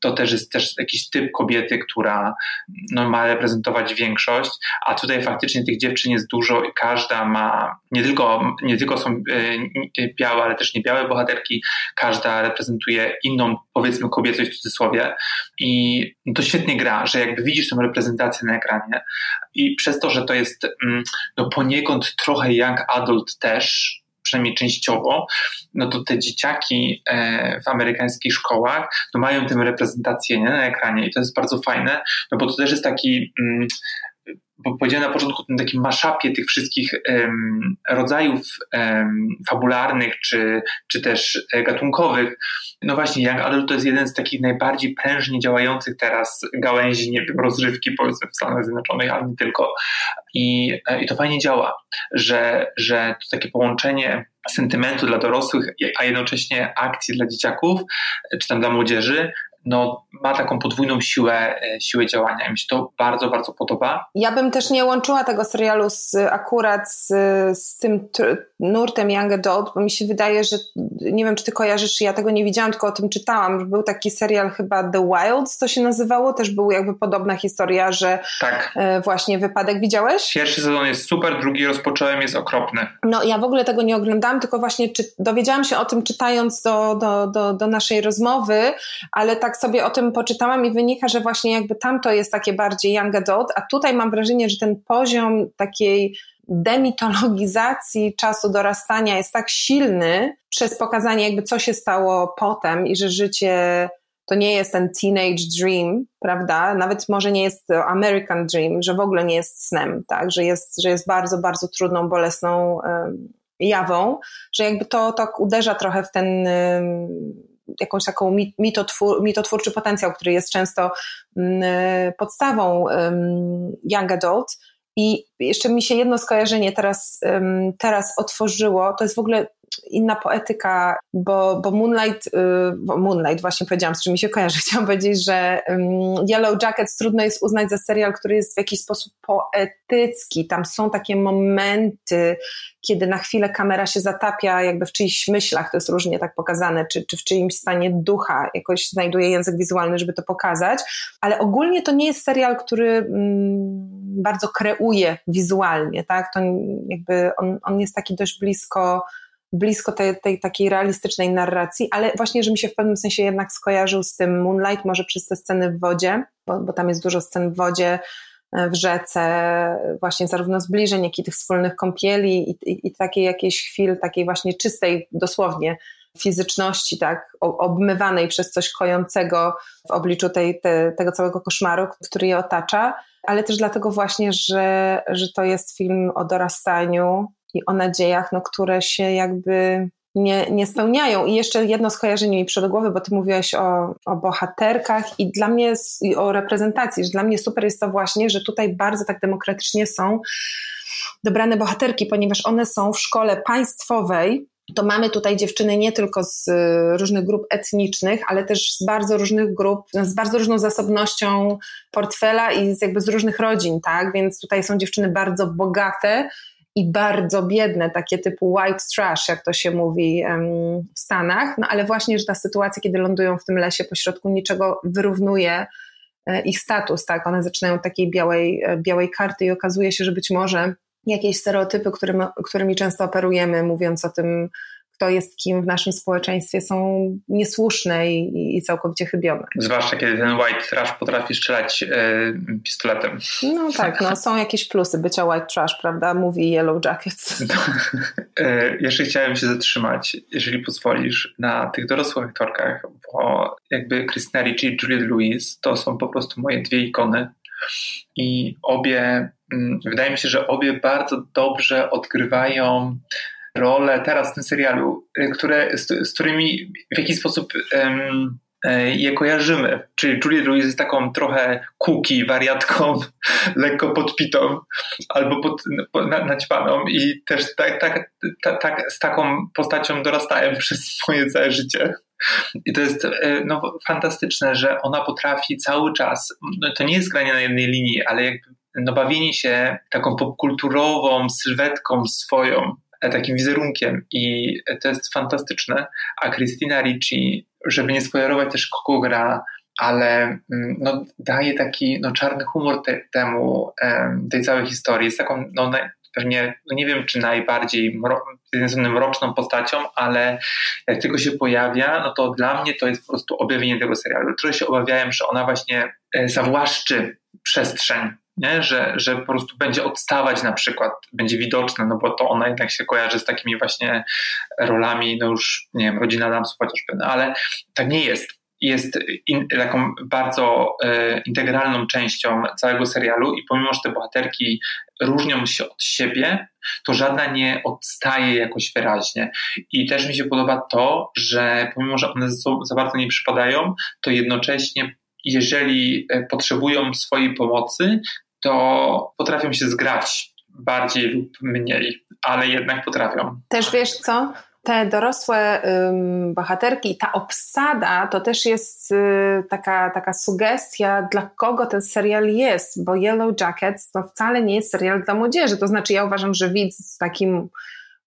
to też jest też jakiś typ kobiety, która no, ma reprezentować większość, a tutaj faktycznie tych dziewczyn jest dużo i każda ma, nie tylko, nie tylko są e, białe, ale też nie białe bohaterki, każda reprezentuje inną, powiedzmy, kobiecość w cudzysłowie i to świetnie gra, że jakby widzisz tę reprezentację na ekranie i przez to, że to jest mm, no, poniekąd trochę young adult też, przynajmniej częściowo, no to te dzieciaki e, w amerykańskich szkołach no mają tę reprezentację nie, na ekranie i to jest bardzo fajne, no bo to też jest taki mm, powiedziałem na początku tym takim maszapie tych wszystkich um, rodzajów um, fabularnych czy, czy też e, gatunkowych. No właśnie, Young Adult to jest jeden z takich najbardziej prężnie działających teraz gałęzi, nie wiem, rozrywki powiedzmy w Stanach Zjednoczonych, ale nie tylko. I, e, i to fajnie działa, że, że to takie połączenie sentymentu dla dorosłych, a jednocześnie akcji dla dzieciaków, czy tam dla młodzieży, no, ma taką podwójną siłę, e, siłę działania i mi się to bardzo, bardzo podoba. Ja bym też nie łączyła tego serialu z, akurat z, z tym nurtem Young Adult, bo mi się wydaje, że nie wiem, czy ty kojarzysz, ja tego nie widziałam, tylko o tym czytałam. Był taki serial chyba The Wilds, to się nazywało, też był jakby podobna historia, że tak. E, właśnie wypadek widziałeś? Pierwszy sezon jest super, drugi rozpocząłem, jest okropny. No ja w ogóle tego nie oglądałam, tylko właśnie czy, dowiedziałam się o tym czytając do, do, do, do naszej rozmowy, ale tak sobie o tym poczytałam i wynika, że właśnie jakby tamto jest takie bardziej young adult, a tutaj mam wrażenie, że ten poziom takiej demitologizacji czasu dorastania jest tak silny przez pokazanie jakby co się stało potem i że życie to nie jest ten teenage dream, prawda? Nawet może nie jest American dream, że w ogóle nie jest snem, tak? Że jest, że jest bardzo, bardzo trudną, bolesną jawą, że jakby to tak uderza trochę w ten jakąś taką mitotwór, mitotwórczy potencjał, który jest często um, podstawą young adult i jeszcze mi się jedno skojarzenie teraz, teraz otworzyło. To jest w ogóle inna poetyka, bo, bo Moonlight, y, bo Moonlight właśnie powiedziałam, z czym mi się kojarzy. Chciałam powiedzieć, że Yellow Jackets trudno jest uznać za serial, który jest w jakiś sposób poetycki. Tam są takie momenty, kiedy na chwilę kamera się zatapia jakby w czyichś myślach, to jest różnie tak pokazane, czy, czy w czyimś stanie ducha, jakoś znajduje język wizualny, żeby to pokazać, ale ogólnie to nie jest serial, który mm, bardzo kreuje wizualnie, tak, to jakby on, on jest taki dość blisko blisko tej, tej takiej realistycznej narracji, ale właśnie, że mi się w pewnym sensie jednak skojarzył z tym Moonlight, może przez te sceny w wodzie, bo, bo tam jest dużo scen w wodzie, e, w rzece, właśnie zarówno zbliżeń, jak i tych wspólnych kąpieli i, i, i takiej jakiejś chwil, takiej właśnie czystej, dosłownie fizyczności, tak, obmywanej przez coś kojącego w obliczu tej, te, tego całego koszmaru, który je otacza, ale też dlatego właśnie, że, że to jest film o dorastaniu, i o nadziejach, no, które się jakby nie, nie spełniają. I jeszcze jedno skojarzenie mi przed głowy, bo ty mówiłaś o, o bohaterkach i dla mnie, i o reprezentacji, że dla mnie super jest to właśnie, że tutaj bardzo tak demokratycznie są dobrane bohaterki, ponieważ one są w szkole państwowej, to mamy tutaj dziewczyny nie tylko z różnych grup etnicznych, ale też z bardzo różnych grup, z bardzo różną zasobnością portfela i z jakby z różnych rodzin, tak? Więc tutaj są dziewczyny bardzo bogate, i bardzo biedne, takie typu white trash, jak to się mówi w Stanach, no ale właśnie, że ta sytuacja, kiedy lądują w tym lesie pośrodku niczego wyrównuje e, ich status, tak, one zaczynają takiej białej, e, białej karty i okazuje się, że być może jakieś stereotypy, którymi, którymi często operujemy, mówiąc o tym, kto jest kim w naszym społeczeństwie, są niesłuszne i, i całkowicie chybione. Zwłaszcza kiedy ten white trash potrafi strzelać e, pistoletem. No tak, no, są jakieś plusy bycia white trash, prawda? Mówi Yellow Jackets. e, jeszcze chciałem się zatrzymać, jeżeli pozwolisz, na tych dorosłych aktorkach, bo jakby Christina Ricci i Juliette Lewis to są po prostu moje dwie ikony i obie, mm, wydaje mi się, że obie bardzo dobrze odgrywają role teraz w tym serialu, y, które, z, z którymi w jakiś sposób um, je kojarzymy. Czyli Julia Louise jest taką trochę kuki, wariatką, lekko podpitą albo pod, na, naćpaną i też tak, tak, tak, z taką postacią dorastałem przez swoje całe życie. I to jest e, no, fantastyczne, że ona potrafi cały czas, no, to nie jest granie na jednej linii, ale jakby no, bawienie się taką popkulturową sylwetką swoją, takim wizerunkiem i to jest fantastyczne. A Christina Ricci, żeby nie spoilerować też kogo gra ale mm, no, daje taki no, czarny humor te, temu, tej całej historii. Jest taką, no, pewnie, no nie wiem czy najbardziej mro, mroczną postacią, ale jak tylko się pojawia, no to dla mnie to jest po prostu objawienie tego serialu. Trochę się obawiałem, że ona właśnie e, zawłaszczy przestrzeń nie? Że, że po prostu będzie odstawać na przykład, będzie widoczna, no bo to ona jednak się kojarzy z takimi właśnie rolami, no już, nie wiem, rodzina Adamsów chociażby, no ale tak nie jest. Jest in, taką bardzo e, integralną częścią całego serialu i pomimo, że te bohaterki różnią się od siebie, to żadna nie odstaje jakoś wyraźnie. I też mi się podoba to, że pomimo, że one za bardzo nie przypadają, to jednocześnie jeżeli e, potrzebują swojej pomocy, to potrafią się zgrać bardziej lub mniej, ale jednak potrafią. Też wiesz co? Te dorosłe ym, bohaterki, ta obsada to też jest y, taka, taka sugestia, dla kogo ten serial jest, bo Yellow Jackets to wcale nie jest serial dla młodzieży. To znaczy, ja uważam, że widz takim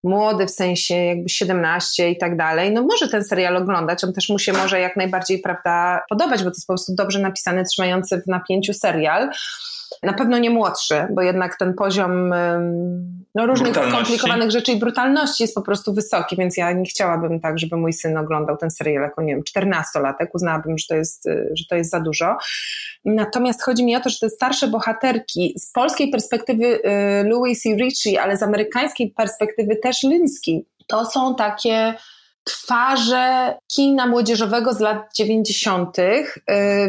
młody, w sensie jakby 17 i tak dalej, no może ten serial oglądać, on też mu się może jak najbardziej, prawda, podobać, bo to jest po prostu dobrze napisany, trzymający w napięciu serial. Na pewno nie młodszy, bo jednak ten poziom no, różnych skomplikowanych rzeczy i brutalności jest po prostu wysoki, więc ja nie chciałabym tak, żeby mój syn oglądał ten serial jako, nie wiem, 14-latek. Uznałabym, że to, jest, y, że to jest za dużo. Natomiast chodzi mi o to, że te starsze bohaterki z polskiej perspektywy y, Louis i Richie, ale z amerykańskiej perspektywy też Linsky, to są takie twarze kina młodzieżowego z lat 90., y,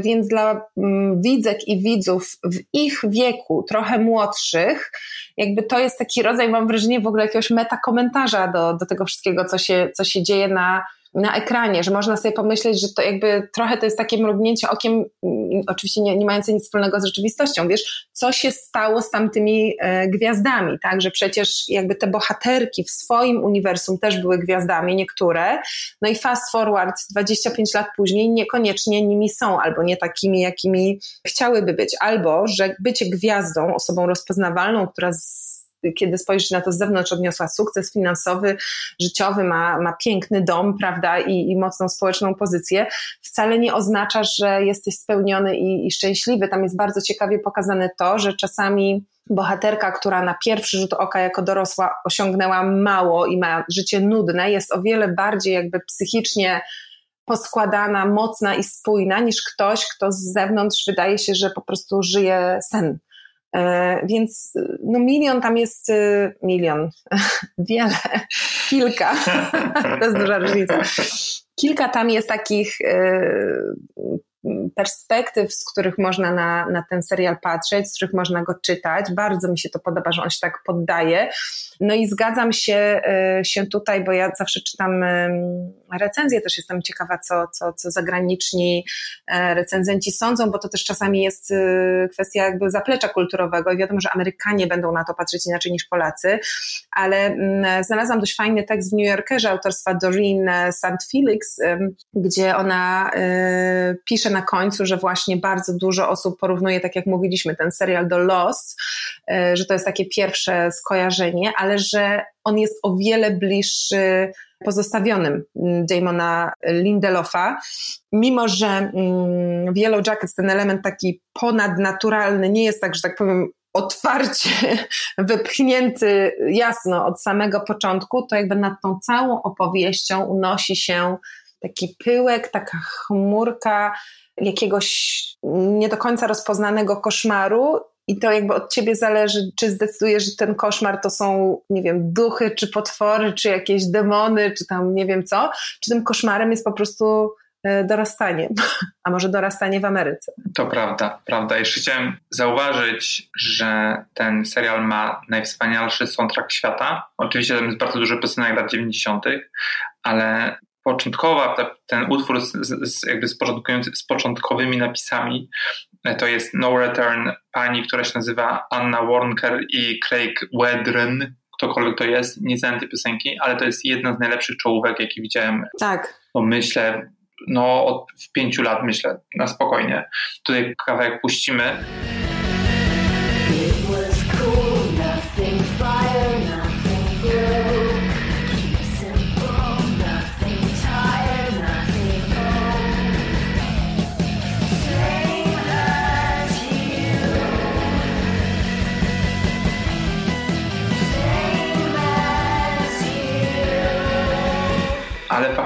więc dla mm, widzek i widzów w ich wieku, trochę młodszych, jakby to jest taki rodzaj, mam wrażenie, w ogóle jakiegoś metakomentarza do, do tego wszystkiego, co się, co się dzieje na na ekranie, że można sobie pomyśleć, że to jakby trochę to jest takie mrugnięcie okiem, mm, oczywiście nie, nie mające nic wspólnego z rzeczywistością, wiesz, co się stało z tamtymi e, gwiazdami, tak, że przecież jakby te bohaterki w swoim uniwersum też były gwiazdami, niektóre, no i fast forward 25 lat później niekoniecznie nimi są, albo nie takimi, jakimi chciałyby być, albo, że bycie gwiazdą, osobą rozpoznawalną, która z kiedy spojrzysz na to z zewnątrz, odniosła sukces finansowy, życiowy, ma, ma piękny dom, prawda, i, i mocną społeczną pozycję, wcale nie oznacza, że jesteś spełniony i, i szczęśliwy. Tam jest bardzo ciekawie pokazane to, że czasami bohaterka, która na pierwszy rzut oka jako dorosła osiągnęła mało i ma życie nudne, jest o wiele bardziej jakby psychicznie poskładana, mocna i spójna niż ktoś, kto z zewnątrz wydaje się, że po prostu żyje sen. E, więc no milion tam jest, y, milion, wiele, kilka, to jest duża różnica. Kilka tam jest takich y, perspektyw, z których można na, na ten serial patrzeć, z których można go czytać. Bardzo mi się to podoba, że on się tak poddaje. No i zgadzam się, y, się tutaj, bo ja zawsze czytam recenzje, też jestem ciekawa, co, co, co zagraniczni e, recenzenci sądzą, bo to też czasami jest y, kwestia jakby zaplecza kulturowego i wiadomo, że Amerykanie będą na to patrzeć inaczej niż Polacy, ale mm, znalazłam dość fajny tekst w New Yorkerze autorstwa Doreen e, St. Felix, gdzie ona e, pisze na końcu, że właśnie bardzo dużo osób porównuje, tak jak mówiliśmy, ten serial do Lost, że to jest takie pierwsze skojarzenie, ale że on jest o wiele bliższy pozostawionym mm, Damona Lindelofa, mimo że mm, w Yellow Jackets ten element taki ponadnaturalny nie jest tak, że tak powiem otwarcie wypchnięty jasno od samego początku, to jakby nad tą całą opowieścią unosi się taki pyłek, taka chmurka jakiegoś nie do końca rozpoznanego koszmaru i to jakby od ciebie zależy, czy zdecydujesz, że ten koszmar to są, nie wiem, duchy, czy potwory, czy jakieś demony, czy tam nie wiem co, czy tym koszmarem jest po prostu e, dorastanie, a może dorastanie w Ameryce. To prawda, prawda. Jeszcze chciałem zauważyć, że ten serial ma najwspanialszy soundtrack świata. Oczywiście tam jest bardzo dużo piosenek lat 90., ale początkowa, ten utwór z, z, jakby z, z początkowymi napisami to jest No Return pani, która się nazywa Anna Warnker i Craig Wedren, ktokolwiek to jest, nie znam tej piosenki, ale to jest jedna z najlepszych czołówek, jakie widziałem. Tak. Bo myślę, no od pięciu lat myślę, na spokojnie. Tutaj kawałek puścimy.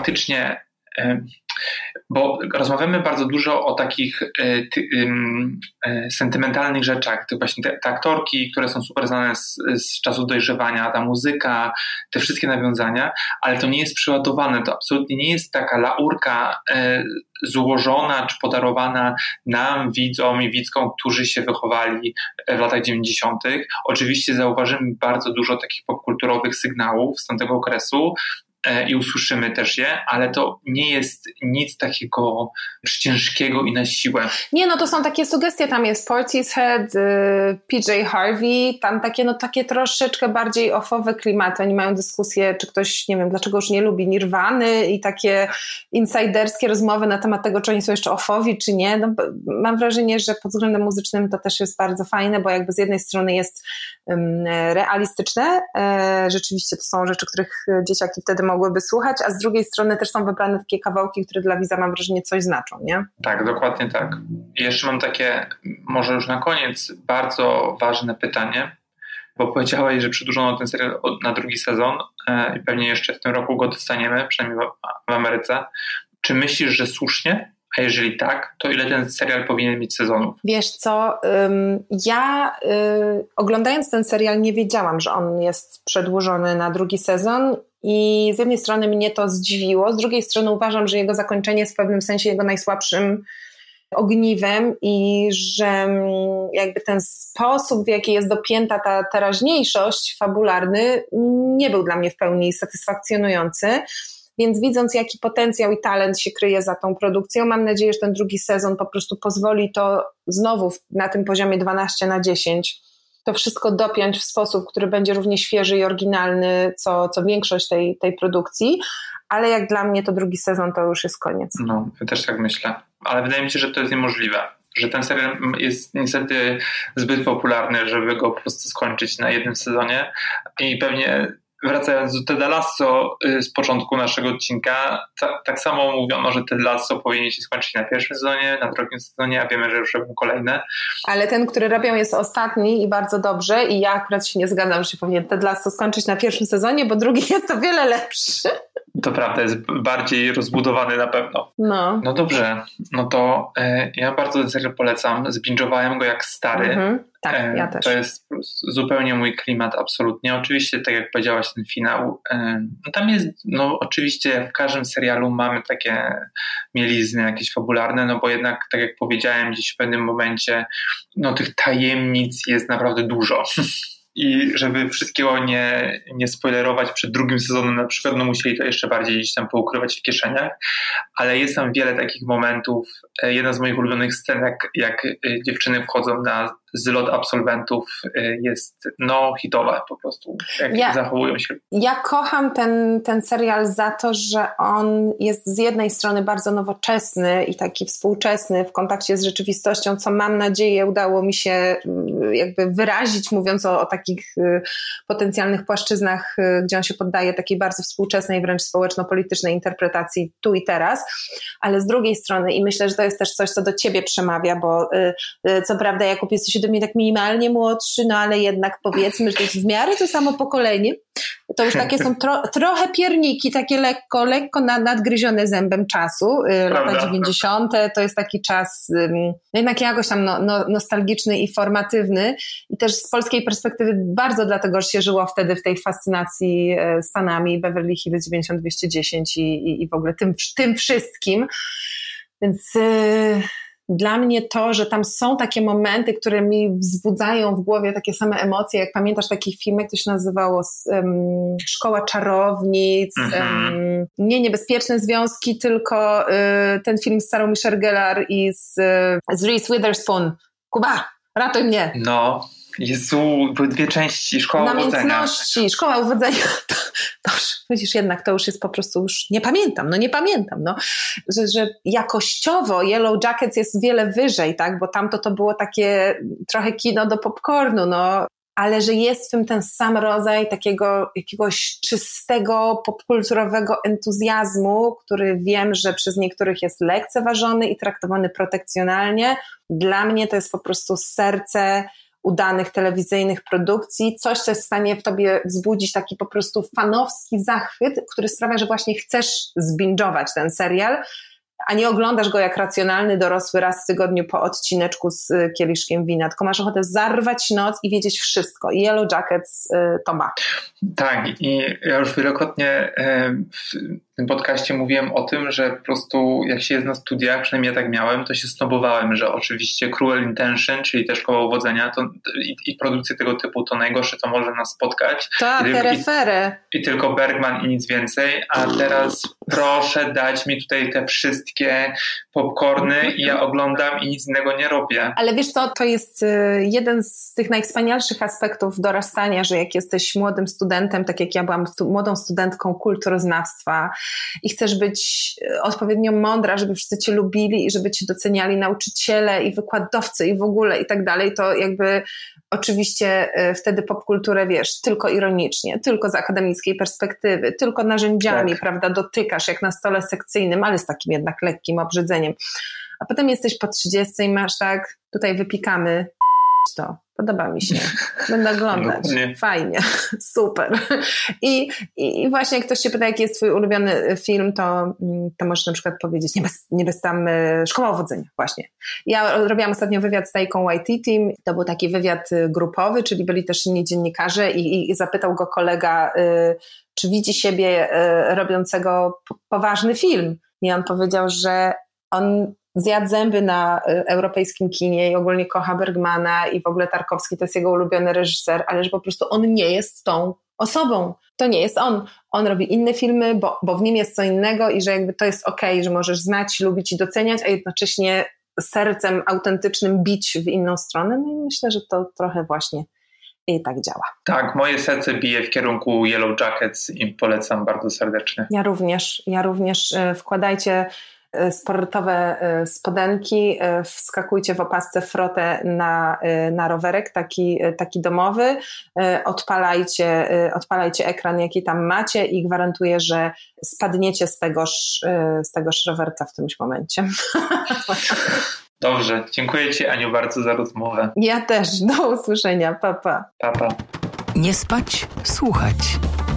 Faktycznie bo rozmawiamy bardzo dużo o takich e, y, sentymentalnych rzeczach, tych właśnie te, te, aktorki, które są super znane z, z czasów dojrzewania, ta muzyka, te wszystkie nawiązania, ale to nie jest przyładowane, to absolutnie nie jest taka laurka y, złożona czy podarowana nam, widzom i widzkom, którzy się wychowali w latach 90. Oczywiście zauważymy bardzo dużo takich popkulturowych sygnałów z tamtego okresu, E, i usłyszymy też je, ale to nie jest nic takiego ciężkiego i na siłę. Nie, no to są takie sugestie, tam jest Portishead, y, PJ Harvey, tam takie, no takie troszeczkę bardziej offowe klimaty, oni mają dyskusję, czy ktoś, nie wiem, dlaczego już nie lubi Nirwany i takie insiderskie rozmowy na temat tego, czy oni są jeszcze offowi, czy nie. No, mam wrażenie, że pod względem muzycznym to też jest bardzo fajne, bo jakby z jednej strony jest um, realistyczne, e, rzeczywiście to są rzeczy, których dzieciaki wtedy mogłyby słuchać, a z drugiej strony też są wybrane takie kawałki, które dla widza mam wrażenie coś znaczą, nie? Tak, dokładnie tak. I jeszcze mam takie, może już na koniec, bardzo ważne pytanie, bo powiedziałaś, że przedłużono ten serial na drugi sezon e, i pewnie jeszcze w tym roku go dostaniemy, przynajmniej w Ameryce. Czy myślisz, że słusznie? A jeżeli tak, to ile ten serial powinien mieć sezonów? Wiesz co, ja y, oglądając ten serial nie wiedziałam, że on jest przedłużony na drugi sezon i z jednej strony mnie to zdziwiło, z drugiej strony uważam, że jego zakończenie jest w pewnym sensie jego najsłabszym ogniwem i że mm, jakby ten sposób, w jaki jest dopięta ta teraźniejszość fabularny, nie był dla mnie w pełni satysfakcjonujący. Więc widząc, jaki potencjał i talent się kryje za tą produkcją, mam nadzieję, że ten drugi sezon po prostu pozwoli to znowu na tym poziomie 12 na 10 to wszystko dopiąć w sposób, który będzie równie świeży i oryginalny, co, co większość tej, tej produkcji. Ale jak dla mnie to drugi sezon to już jest koniec. No, ja też tak myślę. Ale wydaje mi się, że to jest niemożliwe że ten serial jest niestety zbyt popularny, żeby go po prostu skończyć na jednym sezonie i pewnie wracając do Ted Lasso y, z początku naszego odcinka, ta, tak samo mówiono, że Ted Lasso powinien się skończyć na pierwszym sezonie, na drugim sezonie, a wiemy, że już robią kolejne. Ale ten, który robią jest ostatni i bardzo dobrze i ja akurat się nie zgadzam, że się powinien Ted Lasso skończyć na pierwszym sezonie, bo drugi jest o wiele lepszy. To prawda, jest bardziej rozbudowany na pewno. No. No dobrze, no to e, ja bardzo ten serial polecam. Zbingowałem go jak stary. Mhm. Tak, e, ja też. To jest zupełnie mój klimat, absolutnie. Oczywiście, tak jak powiedziałaś, ten finał, e, no tam jest, no oczywiście w każdym serialu mamy takie mielizny jakieś fabularne, no bo jednak, tak jak powiedziałem gdzieś w pewnym momencie, no tych tajemnic jest naprawdę dużo. i żeby wszystkiego nie, nie spoilerować przed drugim sezonem na przykład, no musieli to jeszcze bardziej gdzieś tam poukrywać w kieszeniach, ale jest tam wiele takich momentów. E, jedna z moich ulubionych scen, jak, jak e, dziewczyny wchodzą na zlot absolwentów e, jest no hitowa po prostu, jak ja, zachowują się. Ja kocham ten, ten serial za to, że on jest z jednej strony bardzo nowoczesny i taki współczesny w kontakcie z rzeczywistością, co mam nadzieję udało mi się mm, jakby wyrazić, mówiąc o, o takich y, potencjalnych płaszczyznach, y, gdzie on się poddaje takiej bardzo współczesnej, wręcz społeczno-politycznej interpretacji tu i teraz, ale z drugiej strony i myślę, że to jest też coś, co do ciebie przemawia, bo y, co prawda Jakub jesteś ode mnie tak minimalnie młodszy, no ale jednak powiedzmy, że to jest w miarę to samo pokolenie, to już takie są tro, trochę pierniki, takie lekko, lekko nad, nadgryzione zębem czasu. Y, lata 90. to jest taki czas um, jednak jakoś tam no, no, nostalgiczny i formatywny. I też z polskiej perspektywy bardzo dlatego, że się żyło wtedy w tej fascynacji e, Stanami, Beverly Hills 9210 i, i, i w ogóle tym, tym wszystkim. Więc. Yy, dla mnie to, że tam są takie momenty, które mi wzbudzają w głowie takie same emocje, jak pamiętasz taki film, jak to się nazywało, um, Szkoła Czarownic, um, nie Niebezpieczne Związki, tylko y, ten film z Sarą Michelle Gellar i z, y, z Reese Witherspoon. Kuba, ratuj mnie! No, Jezu, były dwie części, szkoła Namiętności, uwodzenia. szkoła uwodzenia. Dobrze, widzisz, jednak to już jest po prostu już, nie pamiętam, no nie pamiętam, no, że, że jakościowo Yellow Jackets jest wiele wyżej, tak, bo tamto to było takie trochę kino do popcornu, no, ale że jest w tym ten sam rodzaj takiego jakiegoś czystego, popkulturowego entuzjazmu, który wiem, że przez niektórych jest lekceważony i traktowany protekcjonalnie. Dla mnie to jest po prostu serce udanych telewizyjnych produkcji, coś, co jest w stanie w tobie wzbudzić taki po prostu fanowski zachwyt, który sprawia, że właśnie chcesz zbingować ten serial, a nie oglądasz go jak racjonalny dorosły raz w tygodniu po odcineczku z y, kieliszkiem wina, tylko masz ochotę zarwać noc i wiedzieć wszystko. I Yellow Jackets y, to ma. Tak, i ja już wielokrotnie w tym podcaście mówiłem o tym, że po prostu jak się jest na studiach, przynajmniej ja tak miałem, to się snobowałem, że oczywiście Cruel Intention, czyli też szkoła uwodzenia to, i, i produkcje tego typu to najgorsze, co może nas spotkać. Tak, refery. I, I tylko Bergman i nic więcej, a teraz proszę dać mi tutaj te wszystkie popcorny i ja oglądam i nic innego nie robię. Ale wiesz co, to jest y, jeden z tych najwspanialszych aspektów dorastania, że jak jesteś młodym studentem, tak jak ja byłam młodą studentką kulturoznawstwa, i chcesz być e, odpowiednio mądra, żeby wszyscy cię lubili i żeby cię doceniali nauczyciele i wykładowcy i w ogóle i tak dalej, to jakby oczywiście e, wtedy popkulturę wiesz, tylko ironicznie, tylko z akademickiej perspektywy, tylko narzędziami, tak. prawda, dotykasz jak na stole sekcyjnym, ale z takim jednak lekkim obrzydzeniem. A potem jesteś po 30 i masz tak, tutaj wypikamy to. Podoba mi się. Będę oglądać. Fajnie. Super. I, I właśnie jak ktoś się pyta, jaki jest twój ulubiony film, to, mm, to możesz na przykład powiedzieć nie bez, nie bez tam y, Szkoła Uwodzenia. Właśnie. Ja robiłam ostatnio wywiad z Tajką Team. To był taki wywiad y, grupowy, czyli byli też inni dziennikarze i, i zapytał go kolega, y, czy widzi siebie robiącego poważny film. I on powiedział, że on zjadł zęby na y, europejskim kinie i ogólnie kocha Bergmana i w ogóle Tarkowski to jest jego ulubiony reżyser, ale że po prostu on nie jest tą osobą. To nie jest on. On robi inne filmy, bo, bo w nim jest co innego i że jakby to jest okej, okay, że możesz znać, lubić i doceniać, a jednocześnie sercem autentycznym bić w inną stronę. No i myślę, że to trochę właśnie i tak działa. Tak, moje serce bije w kierunku Yellow Jackets i polecam bardzo serdecznie. Ja również, ja również. Y, wkładajcie sportowe e, spodenki, e, wskakujcie w opasce frotę na, na rowerek, taki, taki domowy, odpalajcie, odpalajcie ekran, jaki tam macie i gwarantuję, że spadniecie z tegoż, z tegoż rowerka w którymś momencie. Dobrze, dziękuję Ci Aniu bardzo za rozmowę. Ja też, do usłyszenia, papa. Papa. Nie spać, słuchać.